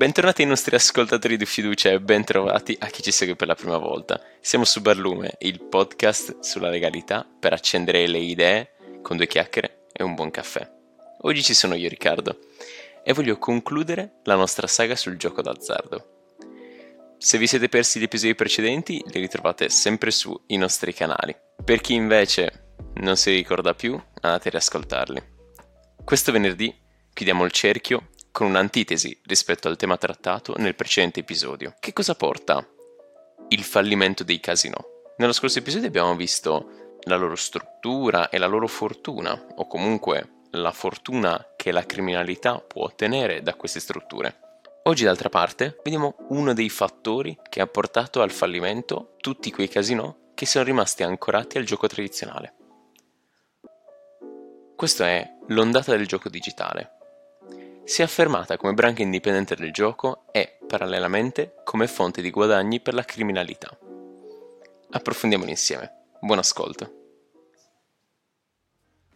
Bentornati ai nostri ascoltatori di fiducia e bentrovati a chi ci segue per la prima volta. Siamo su Barlume, il podcast sulla legalità per accendere le idee con due chiacchiere e un buon caffè. Oggi ci sono io Riccardo e voglio concludere la nostra saga sul gioco d'azzardo. Se vi siete persi gli episodi precedenti, li ritrovate sempre sui nostri canali. Per chi invece non si ricorda più, andate a riascoltarli. Questo venerdì chiudiamo il cerchio con un'antitesi rispetto al tema trattato nel precedente episodio. Che cosa porta il fallimento dei casino? Nello scorso episodio abbiamo visto la loro struttura e la loro fortuna, o comunque la fortuna che la criminalità può ottenere da queste strutture. Oggi d'altra parte vediamo uno dei fattori che ha portato al fallimento tutti quei casino che sono rimasti ancorati al gioco tradizionale. Questo è l'ondata del gioco digitale, si è affermata come branca indipendente del gioco e, parallelamente, come fonte di guadagni per la criminalità. Approfondiamolo insieme. Buon ascolto.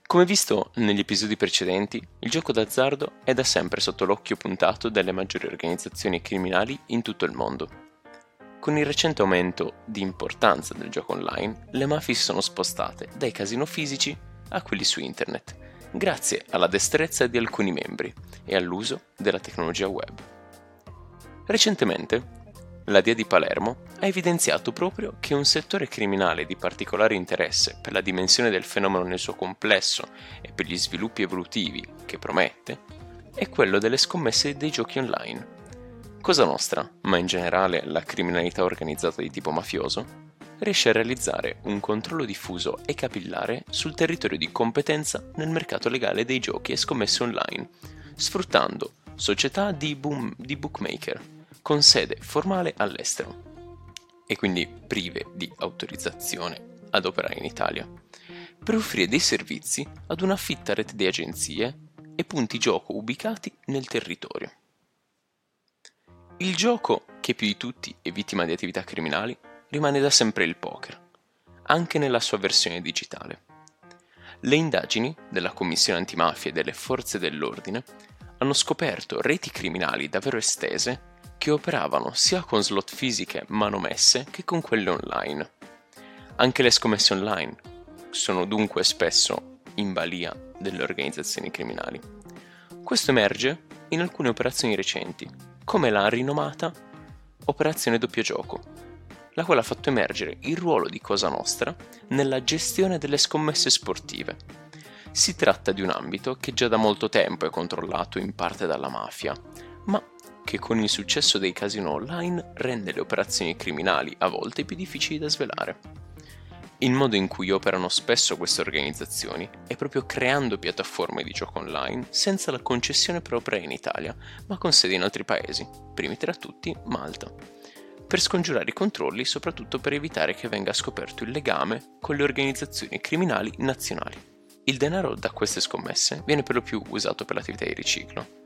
Come visto negli episodi precedenti, il gioco d'azzardo è da sempre sotto l'occhio puntato delle maggiori organizzazioni criminali in tutto il mondo. Con il recente aumento di importanza del gioco online, le mafie si sono spostate dai casino fisici a quelli su internet grazie alla destrezza di alcuni membri e all'uso della tecnologia web. Recentemente, la DIA di Palermo ha evidenziato proprio che un settore criminale di particolare interesse per la dimensione del fenomeno nel suo complesso e per gli sviluppi evolutivi che promette è quello delle scommesse dei giochi online. Cosa Nostra, ma in generale la criminalità organizzata di tipo mafioso, riesce a realizzare un controllo diffuso e capillare sul territorio di competenza nel mercato legale dei giochi e scommesse online, sfruttando società di, boom, di bookmaker con sede formale all'estero e quindi prive di autorizzazione ad operare in Italia, per offrire dei servizi ad una fitta rete di agenzie e punti gioco ubicati nel territorio. Il gioco, che più di tutti è vittima di attività criminali, rimane da sempre il poker, anche nella sua versione digitale. Le indagini della Commissione antimafia e delle forze dell'ordine hanno scoperto reti criminali davvero estese che operavano sia con slot fisiche manomesse che con quelle online. Anche le scommesse online sono dunque spesso in balia delle organizzazioni criminali. Questo emerge in alcune operazioni recenti, come la rinomata Operazione Doppio Gioco, la quale ha fatto emergere il ruolo di Cosa Nostra nella gestione delle scommesse sportive. Si tratta di un ambito che già da molto tempo è controllato in parte dalla mafia, ma che con il successo dei casino online rende le operazioni criminali a volte più difficili da svelare. Il modo in cui operano spesso queste organizzazioni è proprio creando piattaforme di gioco online senza la concessione propria in Italia, ma con sedi in altri paesi, primi tra tutti Malta per scongiurare i controlli, soprattutto per evitare che venga scoperto il legame con le organizzazioni criminali nazionali. Il denaro da queste scommesse viene per lo più usato per l'attività di riciclo.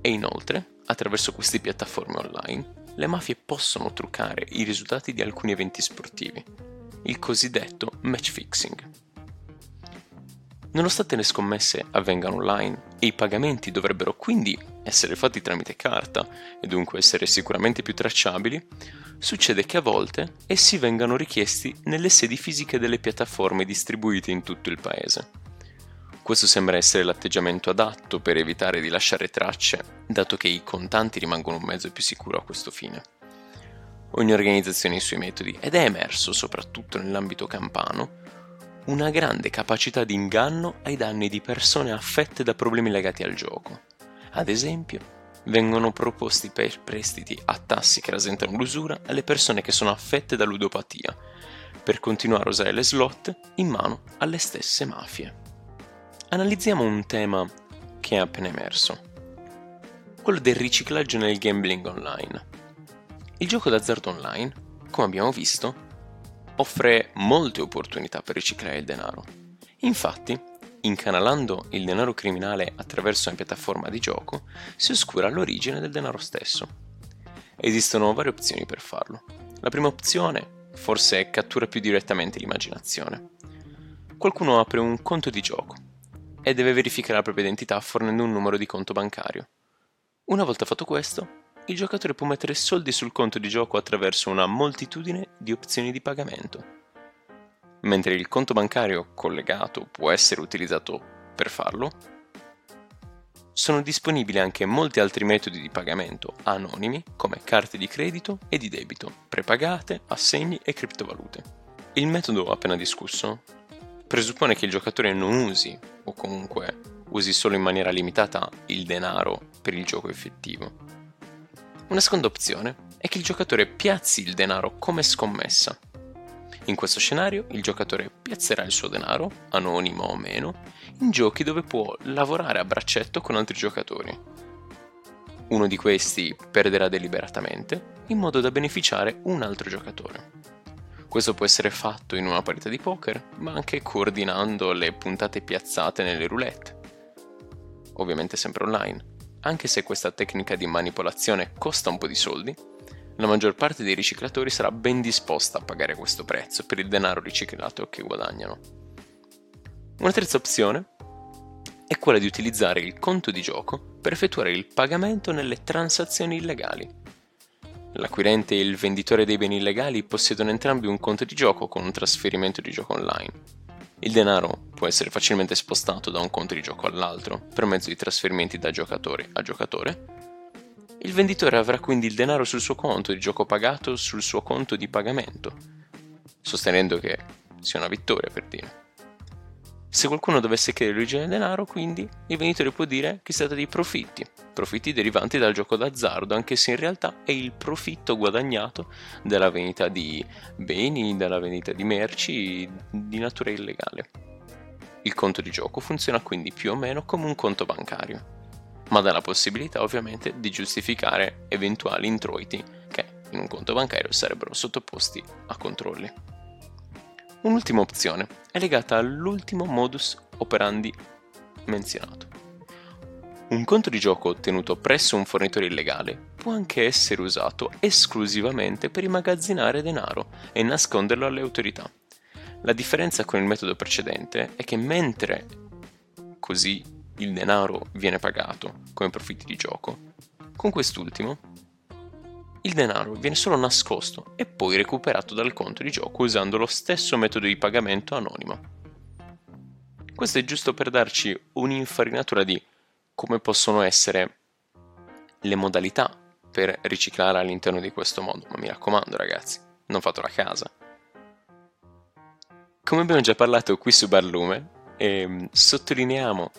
E inoltre, attraverso queste piattaforme online, le mafie possono truccare i risultati di alcuni eventi sportivi, il cosiddetto match fixing. Nonostante le scommesse avvengano online e i pagamenti dovrebbero quindi essere fatti tramite carta e dunque essere sicuramente più tracciabili, succede che a volte essi vengano richiesti nelle sedi fisiche delle piattaforme distribuite in tutto il paese. Questo sembra essere l'atteggiamento adatto per evitare di lasciare tracce, dato che i contanti rimangono un mezzo più sicuro a questo fine. Ogni organizzazione ha i suoi metodi ed è emerso, soprattutto nell'ambito campano, una grande capacità di inganno ai danni di persone affette da problemi legati al gioco. Ad esempio, vengono proposti prestiti a tassi che rasentano l'usura alle persone che sono affette da ludopatia, per continuare a usare le slot in mano alle stesse mafie. Analizziamo un tema che è appena emerso, quello del riciclaggio nel gambling online. Il gioco d'azzardo online, come abbiamo visto, offre molte opportunità per riciclare il denaro. Infatti, incanalando il denaro criminale attraverso una piattaforma di gioco, si oscura l'origine del denaro stesso. Esistono varie opzioni per farlo. La prima opzione forse cattura più direttamente l'immaginazione. Qualcuno apre un conto di gioco e deve verificare la propria identità fornendo un numero di conto bancario. Una volta fatto questo, il giocatore può mettere soldi sul conto di gioco attraverso una moltitudine di opzioni di pagamento. Mentre il conto bancario collegato può essere utilizzato per farlo, sono disponibili anche molti altri metodi di pagamento anonimi come carte di credito e di debito, prepagate, assegni e criptovalute. Il metodo appena discusso presuppone che il giocatore non usi, o comunque usi solo in maniera limitata, il denaro per il gioco effettivo. Una seconda opzione è che il giocatore piazzi il denaro come scommessa. In questo scenario il giocatore piazzerà il suo denaro, anonimo o meno, in giochi dove può lavorare a braccetto con altri giocatori. Uno di questi perderà deliberatamente, in modo da beneficiare un altro giocatore. Questo può essere fatto in una partita di poker, ma anche coordinando le puntate piazzate nelle roulette. Ovviamente sempre online. Anche se questa tecnica di manipolazione costa un po' di soldi, la maggior parte dei riciclatori sarà ben disposta a pagare questo prezzo per il denaro riciclato che guadagnano. Una terza opzione è quella di utilizzare il conto di gioco per effettuare il pagamento nelle transazioni illegali. L'acquirente e il venditore dei beni illegali possiedono entrambi un conto di gioco con un trasferimento di gioco online. Il denaro può essere facilmente spostato da un conto di gioco all'altro per mezzo di trasferimenti da giocatore a giocatore. Il venditore avrà quindi il denaro sul suo conto di gioco pagato sul suo conto di pagamento, sostenendo che sia una vittoria per dire. Se qualcuno dovesse chiedere l'origine del denaro, quindi, il venditore può dire che si tratta di profitti, profitti derivanti dal gioco d'azzardo, anche se in realtà è il profitto guadagnato dalla vendita di beni, dalla vendita di merci di natura illegale. Il conto di gioco funziona quindi più o meno come un conto bancario, ma dà la possibilità ovviamente di giustificare eventuali introiti che in un conto bancario sarebbero sottoposti a controlli. Un'ultima opzione è legata all'ultimo modus operandi menzionato. Un conto di gioco ottenuto presso un fornitore illegale può anche essere usato esclusivamente per immagazzinare denaro e nasconderlo alle autorità. La differenza con il metodo precedente è che mentre così il denaro viene pagato come profitti di gioco, con quest'ultimo il denaro viene solo nascosto e poi recuperato dal conto di gioco usando lo stesso metodo di pagamento anonimo. Questo è giusto per darci un'infarinatura di come possono essere le modalità per riciclare all'interno di questo modo, ma mi raccomando ragazzi, non fatelo a casa. Come abbiamo già parlato qui su Barlume, ehm, sottolineiamo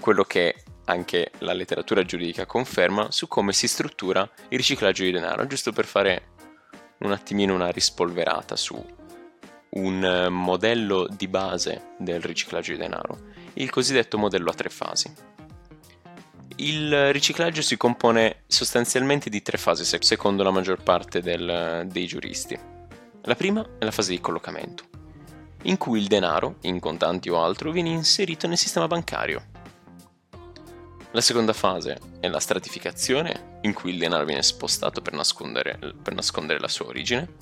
quello che anche la letteratura giuridica conferma su come si struttura il riciclaggio di denaro, giusto per fare un attimino una rispolverata su un eh, modello di base del riciclaggio di denaro, il cosiddetto modello a tre fasi. Il riciclaggio si compone sostanzialmente di tre fasi, secondo la maggior parte del, dei giuristi. La prima è la fase di collocamento, in cui il denaro, in contanti o altro, viene inserito nel sistema bancario la seconda fase è la stratificazione, in cui il denaro viene spostato per nascondere, per nascondere la sua origine.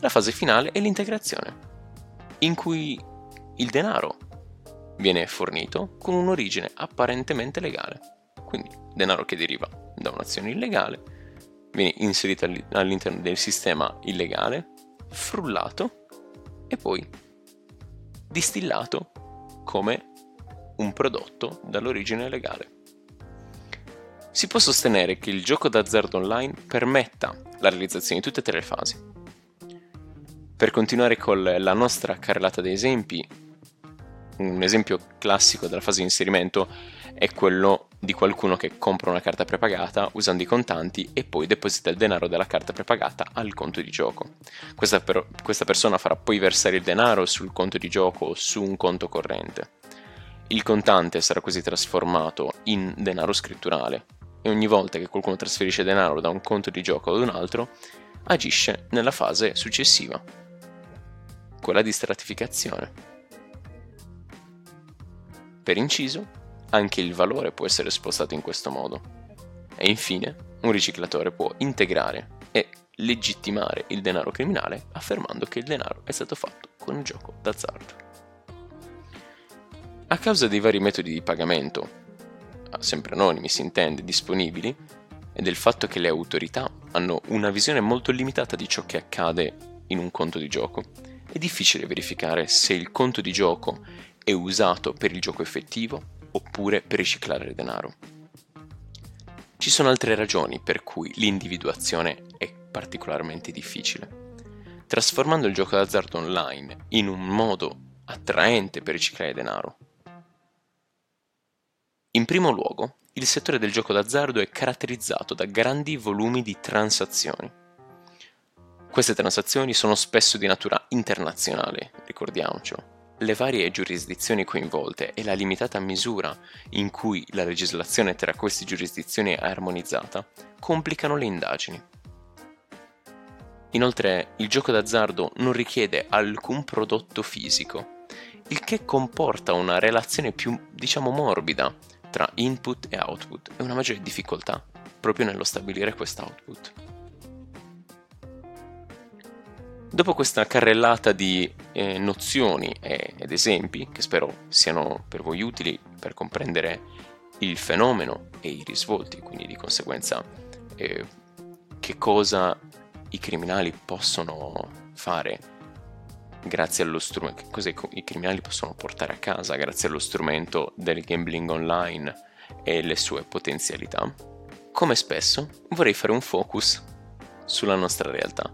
La fase finale è l'integrazione, in cui il denaro viene fornito con un'origine apparentemente legale, quindi denaro che deriva da un'azione illegale, viene inserito all'interno del sistema illegale, frullato e poi distillato come un prodotto dall'origine legale. Si può sostenere che il gioco d'azzardo online permetta la realizzazione di tutte e tre le fasi. Per continuare con la nostra carrellata di esempi, un esempio classico della fase di inserimento è quello di qualcuno che compra una carta prepagata usando i contanti e poi deposita il denaro della carta prepagata al conto di gioco. Questa, per, questa persona farà poi versare il denaro sul conto di gioco o su un conto corrente. Il contante sarà così trasformato in denaro scritturale e ogni volta che qualcuno trasferisce denaro da un conto di gioco ad un altro, agisce nella fase successiva, quella di stratificazione. Per inciso, anche il valore può essere spostato in questo modo. E infine, un riciclatore può integrare e legittimare il denaro criminale affermando che il denaro è stato fatto con un gioco d'azzardo. A causa dei vari metodi di pagamento sempre anonimi si intende, disponibili, e del fatto che le autorità hanno una visione molto limitata di ciò che accade in un conto di gioco, è difficile verificare se il conto di gioco è usato per il gioco effettivo oppure per riciclare denaro. Ci sono altre ragioni per cui l'individuazione è particolarmente difficile. Trasformando il gioco d'azzardo online in un modo attraente per riciclare denaro. In primo luogo, il settore del gioco d'azzardo è caratterizzato da grandi volumi di transazioni. Queste transazioni sono spesso di natura internazionale, ricordiamocelo. Le varie giurisdizioni coinvolte e la limitata misura in cui la legislazione tra queste giurisdizioni è armonizzata complicano le indagini. Inoltre il gioco d'azzardo non richiede alcun prodotto fisico, il che comporta una relazione più, diciamo, morbida tra input e output e una maggiore difficoltà proprio nello stabilire quest'output. Dopo questa carrellata di eh, nozioni ed esempi, che spero siano per voi utili per comprendere il fenomeno e i risvolti, quindi di conseguenza eh, che cosa i criminali possono fare grazie allo strumento, che cosa i criminali possono portare a casa grazie allo strumento del gambling online e le sue potenzialità, come spesso vorrei fare un focus sulla nostra realtà.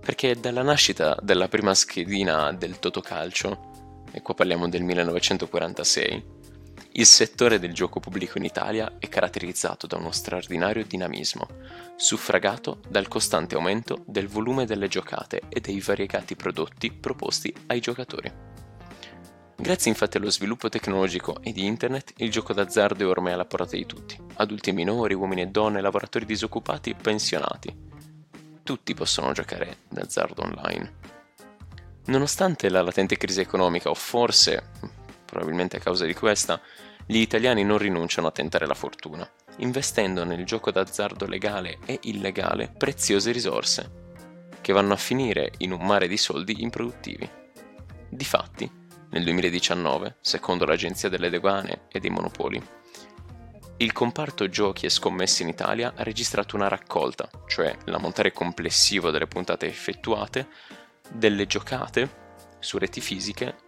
Perché dalla nascita della prima schedina del Totocalcio, e qua parliamo del 1946, il settore del gioco pubblico in Italia è caratterizzato da uno straordinario dinamismo, suffragato dal costante aumento del volume delle giocate e dei variegati prodotti proposti ai giocatori. Grazie infatti allo sviluppo tecnologico e di internet, il gioco d'azzardo è ormai alla portata di tutti, adulti e minori, uomini e donne, lavoratori disoccupati e pensionati. Tutti possono giocare d'azzardo online. Nonostante la latente crisi economica, o forse probabilmente a causa di questa, gli italiani non rinunciano a tentare la fortuna, investendo nel gioco d'azzardo legale e illegale preziose risorse, che vanno a finire in un mare di soldi improduttivi. Difatti, nel 2019, secondo l'Agenzia delle Dogane e dei Monopoli, il comparto giochi e scommesse in Italia ha registrato una raccolta, cioè l'ammontare complessivo delle puntate effettuate, delle giocate su reti fisiche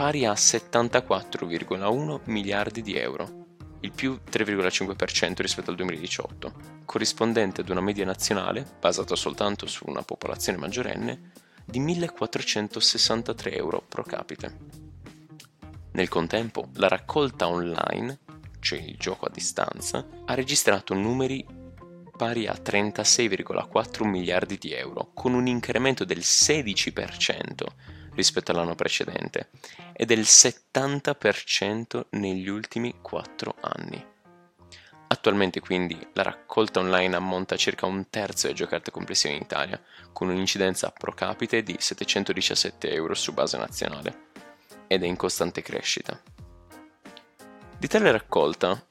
pari a 74,1 miliardi di euro, il più 3,5% rispetto al 2018, corrispondente ad una media nazionale, basata soltanto su una popolazione maggiorenne, di 1463 euro pro capite. Nel contempo, la raccolta online, cioè il gioco a distanza, ha registrato numeri pari a 36,4 miliardi di euro, con un incremento del 16% rispetto all'anno precedente e del 70% negli ultimi 4 anni. Attualmente quindi la raccolta online ammonta a circa un terzo delle giocate complessive in Italia, con un'incidenza pro capite di 717 euro su base nazionale, ed è in costante crescita. Di tale raccolta,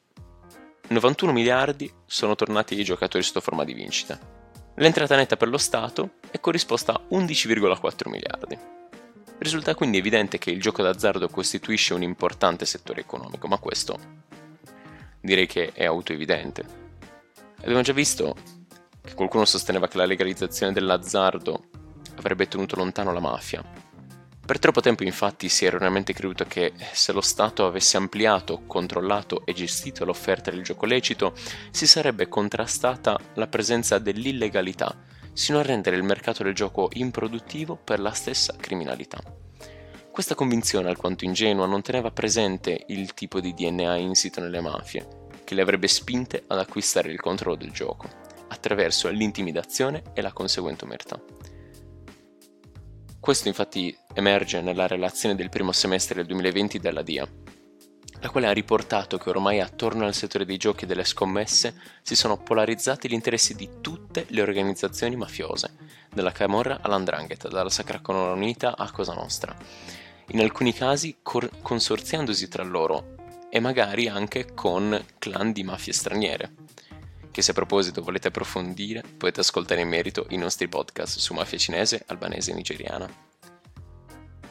91 miliardi sono tornati ai giocatori sotto forma di vincita. L'entrata netta per lo Stato è corrisposta a 11,4 miliardi. Risulta quindi evidente che il gioco d'azzardo costituisce un importante settore economico, ma questo direi che è autoevidente. Abbiamo già visto che qualcuno sosteneva che la legalizzazione dell'azzardo avrebbe tenuto lontano la mafia. Per troppo tempo infatti si è erroneamente creduto che se lo Stato avesse ampliato, controllato e gestito l'offerta del gioco lecito, si sarebbe contrastata la presenza dell'illegalità sino a rendere il mercato del gioco improduttivo per la stessa criminalità. Questa convinzione alquanto ingenua non teneva presente il tipo di DNA insito nelle mafie, che le avrebbe spinte ad acquistare il controllo del gioco, attraverso l'intimidazione e la conseguente omertà. Questo infatti emerge nella relazione del primo semestre del 2020 della DIA, la quale ha riportato che ormai attorno al settore dei giochi e delle scommesse si sono polarizzati gli interessi di tutte le organizzazioni mafiose, dalla Camorra all'Andrangheta, dalla Sacra Corona Unita a Cosa Nostra, in alcuni casi cor- consorziandosi tra loro e magari anche con clan di mafie straniere, che se a proposito volete approfondire potete ascoltare in merito i nostri podcast su mafia cinese, albanese e nigeriana.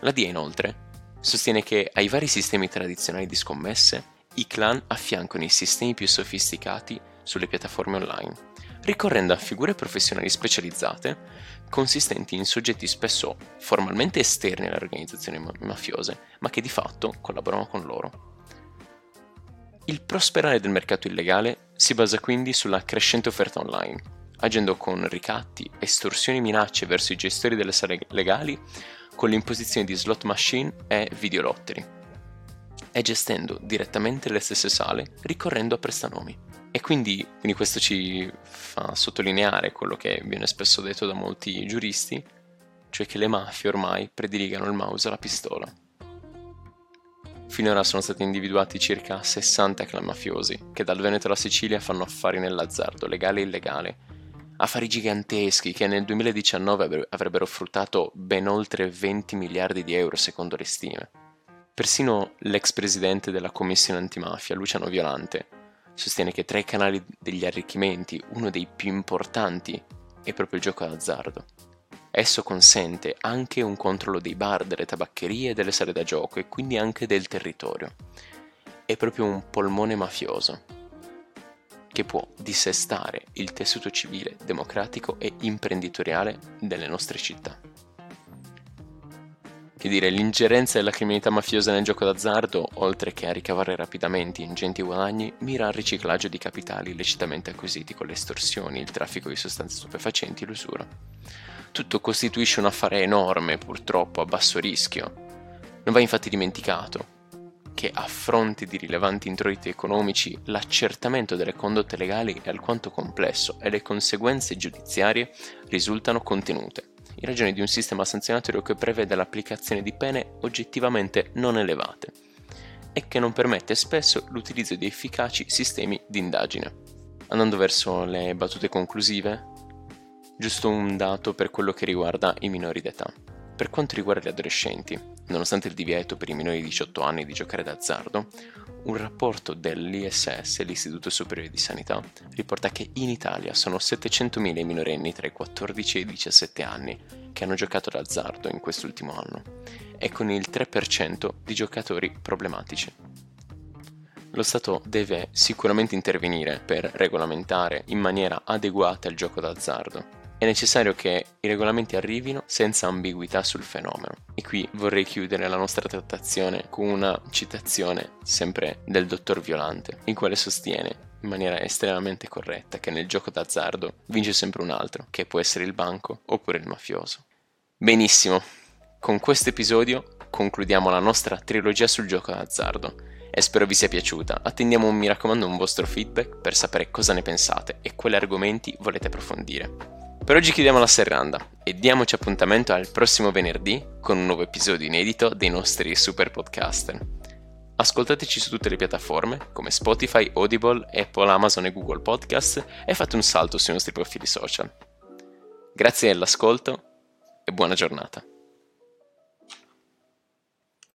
La DIA inoltre sostiene che ai vari sistemi tradizionali di scommesse i clan affiancano i sistemi più sofisticati sulle piattaforme online, ricorrendo a figure professionali specializzate consistenti in soggetti spesso formalmente esterni alle organizzazioni mafiose, ma che di fatto collaborano con loro. Il prosperare del mercato illegale si basa quindi sulla crescente offerta online, agendo con ricatti, estorsioni e minacce verso i gestori delle sale legali con l'imposizione di slot machine e videolotteri, e gestendo direttamente le stesse sale ricorrendo a prestanomi. E quindi, quindi questo ci fa sottolineare quello che viene spesso detto da molti giuristi, cioè che le mafie ormai prediligano il mouse alla pistola. Finora sono stati individuati circa 60 clan mafiosi che dal Veneto alla Sicilia fanno affari nell'azzardo, legale e illegale. Affari giganteschi che nel 2019 avrebbero fruttato ben oltre 20 miliardi di euro secondo le stime. Persino l'ex presidente della commissione antimafia, Luciano Violante, sostiene che tra i canali degli arricchimenti uno dei più importanti è proprio il gioco d'azzardo. Esso consente anche un controllo dei bar, delle tabaccherie delle sale da gioco e quindi anche del territorio. È proprio un polmone mafioso che può dissestare il tessuto civile, democratico e imprenditoriale delle nostre città. Che dire, l'ingerenza della criminalità mafiosa nel gioco d'azzardo, oltre che a ricavare rapidamente ingenti guadagni, mira al riciclaggio di capitali illecitamente acquisiti con le estorsioni, il traffico di sostanze stupefacenti l'usura. Tutto costituisce un affare enorme, purtroppo a basso rischio. Non va infatti dimenticato che a fronte di rilevanti introiti economici l'accertamento delle condotte legali è alquanto complesso e le conseguenze giudiziarie risultano contenute in ragione di un sistema sanzionatorio che prevede l'applicazione di pene oggettivamente non elevate e che non permette spesso l'utilizzo di efficaci sistemi di indagine. Andando verso le battute conclusive, giusto un dato per quello che riguarda i minori d'età. Per quanto riguarda gli adolescenti, nonostante il divieto per i minori di 18 anni di giocare d'azzardo, un rapporto dell'ISS, l'Istituto Superiore di Sanità, riporta che in Italia sono 700.000 i minorenni tra i 14 e i 17 anni che hanno giocato d'azzardo in quest'ultimo anno e con il 3% di giocatori problematici. Lo Stato deve sicuramente intervenire per regolamentare in maniera adeguata il gioco d'azzardo è necessario che i regolamenti arrivino senza ambiguità sul fenomeno. E qui vorrei chiudere la nostra trattazione con una citazione sempre del dottor Violante, in quale sostiene in maniera estremamente corretta che nel gioco d'azzardo vince sempre un altro, che può essere il banco oppure il mafioso. Benissimo, con questo episodio concludiamo la nostra trilogia sul gioco d'azzardo e spero vi sia piaciuta. Attendiamo, mi raccomando, un vostro feedback per sapere cosa ne pensate e quali argomenti volete approfondire. Per oggi chiudiamo la serranda e diamoci appuntamento al prossimo venerdì con un nuovo episodio inedito dei nostri super podcaster. Ascoltateci su tutte le piattaforme come Spotify, Audible, Apple, Amazon e Google Podcast e fate un salto sui nostri profili social. Grazie dell'ascolto e buona giornata.